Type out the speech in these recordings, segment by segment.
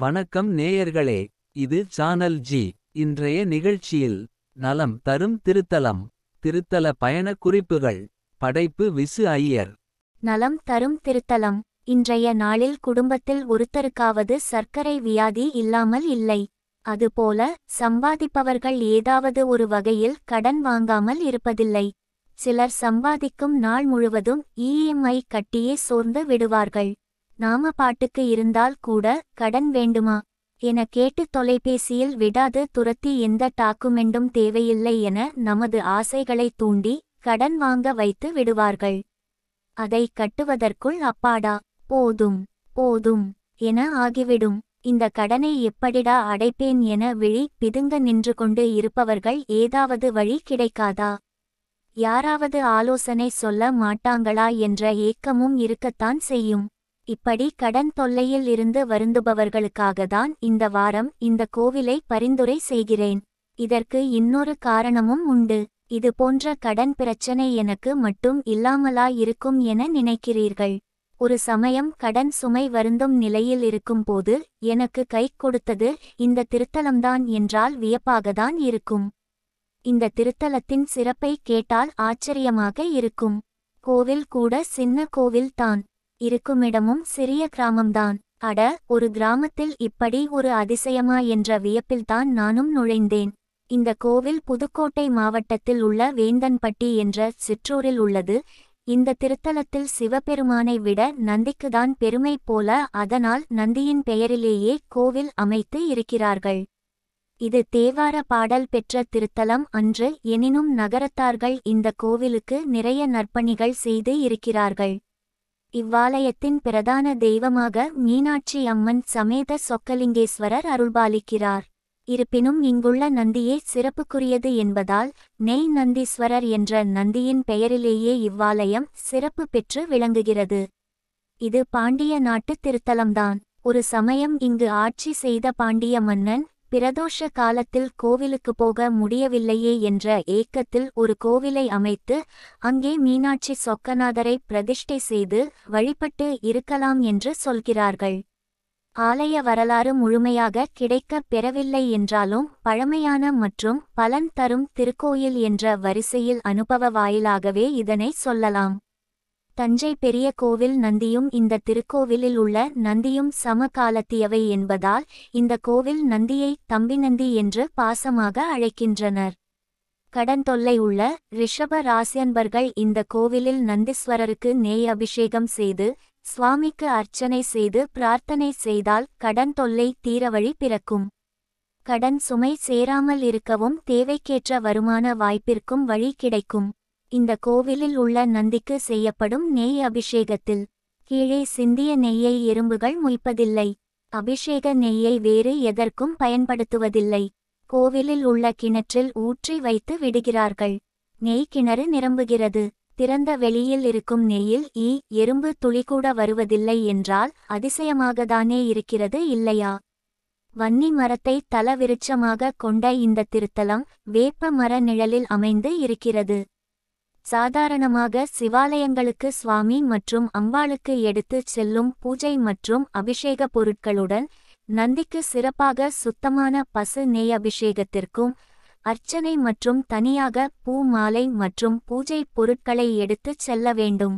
வணக்கம் நேயர்களே இது சானல் ஜி இன்றைய நிகழ்ச்சியில் நலம் தரும் திருத்தலம் திருத்தல பயணக் குறிப்புகள் படைப்பு விசு ஐயர். நலம் தரும் திருத்தலம் இன்றைய நாளில் குடும்பத்தில் ஒருத்தருக்காவது சர்க்கரை வியாதி இல்லாமல் இல்லை. அதுபோல சம்பாதிப்பவர்கள் ஏதாவது ஒரு வகையில் கடன் வாங்காமல் இருப்பதில்லை. சிலர் சம்பாதிக்கும் நாள் முழுவதும் இஎம்ஐ கட்டியே சோர்ந்து விடுவார்கள். நாம பாட்டுக்கு இருந்தால் கூட கடன் வேண்டுமா? என கேட்டு தொலைபேசியில் விடாது துரத்தி எந்த டாக்குமெண்டும் தேவையில்லை என நமது ஆசைகளை தூண்டி கடன் வாங்க வைத்து விடுவார்கள். அதை கட்டுவதற்குள் அப்பாடா போதும் போதும் என ஆகிவிடும். இந்த கடனை எப்படிடா அடைப்பேன் என விழி பிதுங்க நின்று கொண்டு இருப்பவர்கள் ஏதாவது வழி கிடைக்காதா? யாராவது ஆலோசனை சொல்ல மாட்டாங்களா என்ற ஏக்கமும் இருக்கத்தான் செய்யும். இப்படி கடன் தொல்லையில் இருந்து வருந்துபவர்களுக்காகத்தான் இந்த வாரம் இந்த கோவிலை பரிந்துரை செய்கிறேன். இதற்கு இன்னொரு காரணமும் உண்டு. இது போன்ற கடன் பிரச்சனை எனக்கு மட்டும் இல்லாமலா இருக்கும் என நினைக்கிறீர்கள். ஒரு சமயம் கடன் சுமை வருந்தும் நிலையில் இருக்கும்போது எனக்கு கை கொடுத்தது இந்த திருத்தலம்தான் என்றால் வியப்பாகத்தான் இருக்கும். இந்த திருத்தலத்தின் சிறப்பை கேட்டால் ஆச்சரியமாக இருக்கும். கோவில் கூட சின்ன கோவில்தான். இருக்குமிடமும் சிறிய கிராமம்தான். அட ஒரு கிராமத்தில் இப்படி ஒரு அதிசயமா என்ற வியப்பில்தான் நானும் நுழைந்தேன். இந்த கோவில் புதுக்கோட்டை மாவட்டத்தில் உள்ள வேந்தன்பட்டி என்ற சிற்றூரில் உள்ளது. இந்த திருத்தலத்தில் சிவபெருமானை விட நந்திக்குதான் பெருமை போல அதனால் நந்தியின் பெயரிலேயே கோவில் அமைத்து இருக்கிறார்கள். இது தேவார பாடல் பெற்ற திருத்தலம் அன்று எனினும் நகரத்தார்கள் இந்த கோவிலுக்கு நிறைய நற்பணிகள் செய்து இருக்கிறார்கள். இவ்வாலயத்தின் பிரதான தெய்வமாக மீனாட்சி அம்மன் சமேத சொக்கலிங்கேஸ்வரர் அருள்பாலிக்கிறார். இருப்பினும் இங்குள்ள நந்தியே சிறப்புக்குரியது என்பதால் நெய் நந்தீஸ்வரர் என்ற நந்தியின் பெயரிலேயே இவ்வாலயம் சிறப்பு பெற்று விளங்குகிறது. இது பாண்டிய நாட்டு திருத்தலம்தான். ஒரு சமயம் இங்கு ஆட்சி செய்த பாண்டிய மன்னன் பிரதோஷ காலத்தில் கோவிலுக்கு போக முடியவில்லையே என்ற ஏக்கத்தில் ஒரு கோவிலை அமைத்து அங்கே மீனாட்சி சொக்கநாதரை பிரதிஷ்டை செய்து வழிபட்டு இருக்கலாம் என்று சொல்கிறார்கள். ஆலய வரலாறு முழுமையாக கிடைக்கப் பெறவில்லை என்றாலும் பழமையான மற்றும் பலன் தரும் திருக்கோயில் என்ற வரிசையில் அனுபவ வாயிலாகவே இதனை சொல்லலாம். தஞ்சை பெரிய கோவில் நந்தியும் இந்த திருக்கோவிலில் உள்ள நந்தியும் சமகாலத்தியவை என்பதால் இந்த கோவில் நந்தியை தம்பிநந்தி என்று பாசமாக அழைக்கின்றனர். கடன் தொல்லை உள்ள ரிஷப ராசியன்பர்கள் இந்த கோவிலில் நந்தீஸ்வரருக்கு நெய் அபிஷேகம் செய்து சுவாமிக்கு அர்ச்சனை செய்து பிரார்த்தனை செய்தால் கடன் தொல்லை தீரவழி பிறக்கும். கடன் சுமை சேராமல் இருக்கவும் தேவைக்கேற்ற வருமான வாய்ப்பிற்கும் வழி கிடைக்கும். இந்த கோவிலில் உள்ள நந்திக்கு செய்யப்படும் நெய் அபிஷேகத்தில் கீழே சிந்திய நெய்யை எறும்புகள் மொய்ப்பதில்லை. அபிஷேக நெய்யை வேறு எதற்கும் பயன்படுத்துவதில்லை. கோவிலில் உள்ள கிணற்றில் ஊற்றி வைத்து விடுகிறார்கள். நெய் கிணறு நிரம்புகிறது. திறந்த வெளியில் இருக்கும் நெய்யில் ஈ எறும்பு துளிகூட வருவதில்லை என்றால் அதிசயமாகத்தானே இருக்கிறது இல்லையா? வன்னி மரத்தை தலவிருட்சமாக கொண்ட இந்த திருத்தலம் வேப்ப மர நிழலில் அமைந்து இருக்கிறது. சாதாரணமாக சிவாலயங்களுக்கு சுவாமி மற்றும் அம்பாளுக்கு எடுத்துச் செல்லும் பூஜை மற்றும் அபிஷேக பொருட்களுடன் நந்திக்கு சிறப்பாக சுத்தமான பசு நெய் அபிஷேகத்திற்கும் அர்ச்சனை மற்றும் தனியாக பூ மாலை மற்றும் பூஜை பொருட்களை எடுத்துச் செல்ல வேண்டும்.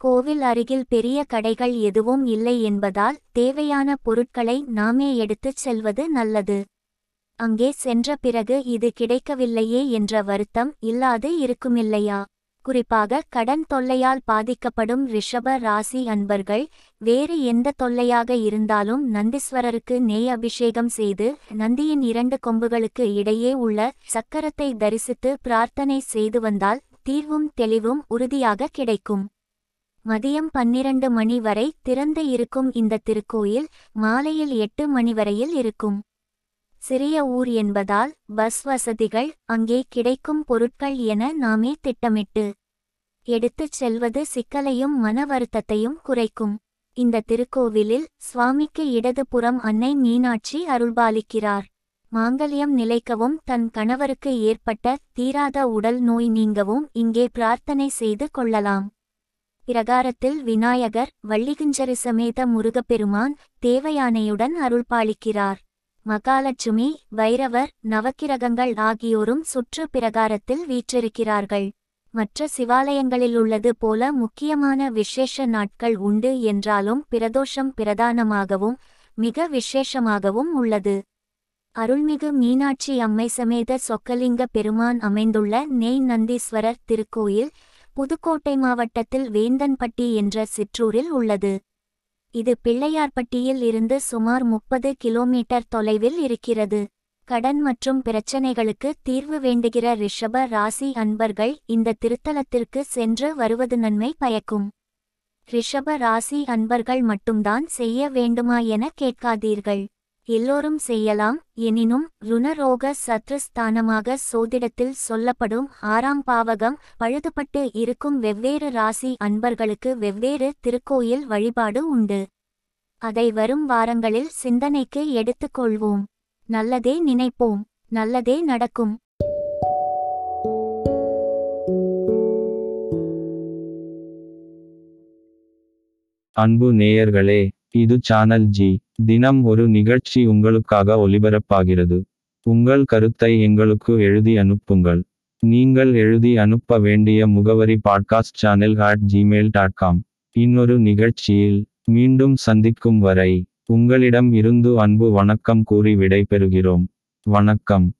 கோவில் அருகில் பெரிய கடைகள் எதுவும் இல்லை என்பதால் தேவையான பொருட்களை நாமே எடுத்துச் செல்வது நல்லது. அங்கே சென்ற பிறகு இது கிடைக்கவில்லையே என்ற வருத்தம் இல்லாது இருக்குமில்லையா? குறிப்பாக கடன் தொல்லையால் பாதிக்கப்படும் ரிஷப ராசி அன்பர்கள் வேறு எந்த தொல்லையாக இருந்தாலும் நந்தீஸ்வரருக்கு நெய் அபிஷேகம் செய்து நந்தியின் இரண்டு கொம்புகளுக்கு இடையே உள்ள சக்கரத்தை தரிசித்து பிரார்த்தனை செய்து வந்தால் தீர்வும் தெளிவும் உறுதியாக கிடைக்கும். மதியம் பன்னிரண்டு மணி வரை திறந்து இருக்கும் இந்த திருக்கோயில் மாலையில் எட்டு மணி வரையில் இருக்கும். சிறிய ஊர் என்பதால் பஸ் வசதிகள் அங்கே கிடைக்கும் பொருட்கள் என நாமே திட்டமிட்டு எடுத்துச் செல்வது சிக்கலையும் மன வருத்தத்தையும் குறைக்கும். இந்த திருக்கோவிலில் சுவாமிக்கு இடதுபுறம் அன்னை மீனாட்சி அருள்பாலிக்கிறார். மாங்கல்யம் நிலைக்கவும் தன் கணவருக்கு ஏற்பட்ட தீராத உடல் நோய் நீங்கவும் இங்கே பிரார்த்தனை செய்து கொள்ளலாம். பிரகாரத்தில் விநாயகர் வள்ளிகிஞ்சரி சமேத முருகப்பெருமான் தேவயானையுடன் அருள்பாலிக்கிறார். மகாலட்சுமி வைரவர் நவக்கிரகங்கள் ஆகியோரும் சுற்று பிரகாரத்தில் வீற்றிருக்கிறார்கள். மற்ற சிவாலயங்களில் உள்ளது போல முக்கியமான விசேஷ நாட்கள் உண்டு என்றாலும் பிரதோஷம் பிரதானமாகவும் மிக விசேஷமாகவும் உள்ளது. அருள்மிகு மீனாட்சி அம்மை சமேத சொக்கலிங்க பெருமான் அமைந்துள்ள நெய் நந்தீஸ்வரர் திருக்கோயில் புதுக்கோட்டை மாவட்டத்தில் வேந்தன்பட்டி என்ற சிற்றூரில் உள்ளது. இது பிள்ளையார்பட்டியில் இருந்து சுமார் முப்பது கிலோமீட்டர் தொலைவில் இருக்கிறது. கடன் மற்றும் பிரச்சனைகளுக்கு தீர்வு வேண்டுகிற ரிஷப ராசி அன்பர்கள் இந்த திருத்தலத்திற்கு சென்று வருவது நன்மை பயக்கும். ரிஷப ராசி அன்பர்கள் மட்டும்தான் செய்ய வேண்டுமா என கேட்காதீர்கள். எல்லோரும் செய்யலாம் எனினும் ருணரோக சத்ருஸ்தானமாக சோதிடத்தில் சொல்லப்படும் ஆறாம் பாவகம் பழுதுபட்டு இருக்கும் வெவ்வேறு ராசி அன்பர்களுக்கு வெவ்வேறு திருக்கோயில் வழிபாடு உண்டு. அதை வரும் வாரங்களில் சிந்தனைக்கு எடுத்துக்கொள்வோம் நல்லதே நினைப்போம். நல்லதே நடக்கும். அன்பு நேயர்களே இது சேனல் ஜி தினம் ஒரு நிகழ்ச்சி உங்களுக்காக ஒலிபரப்பாகிறது உங்கள் கருத்தை எங்களுக்கு எழுதி அனுப்புங்கள். நீங்கள் எழுதி அனுப்ப வேண்டிய முகவரி podcast channel at Gmail dot com இன்னொரு நிகழ்ச்சியில் மீண்டும் சந்திக்கும் வரை உங்களிடம் இருந்து அன்பு வணக்கம் கூறி விடைபெறுகிறோம். வணக்கம்.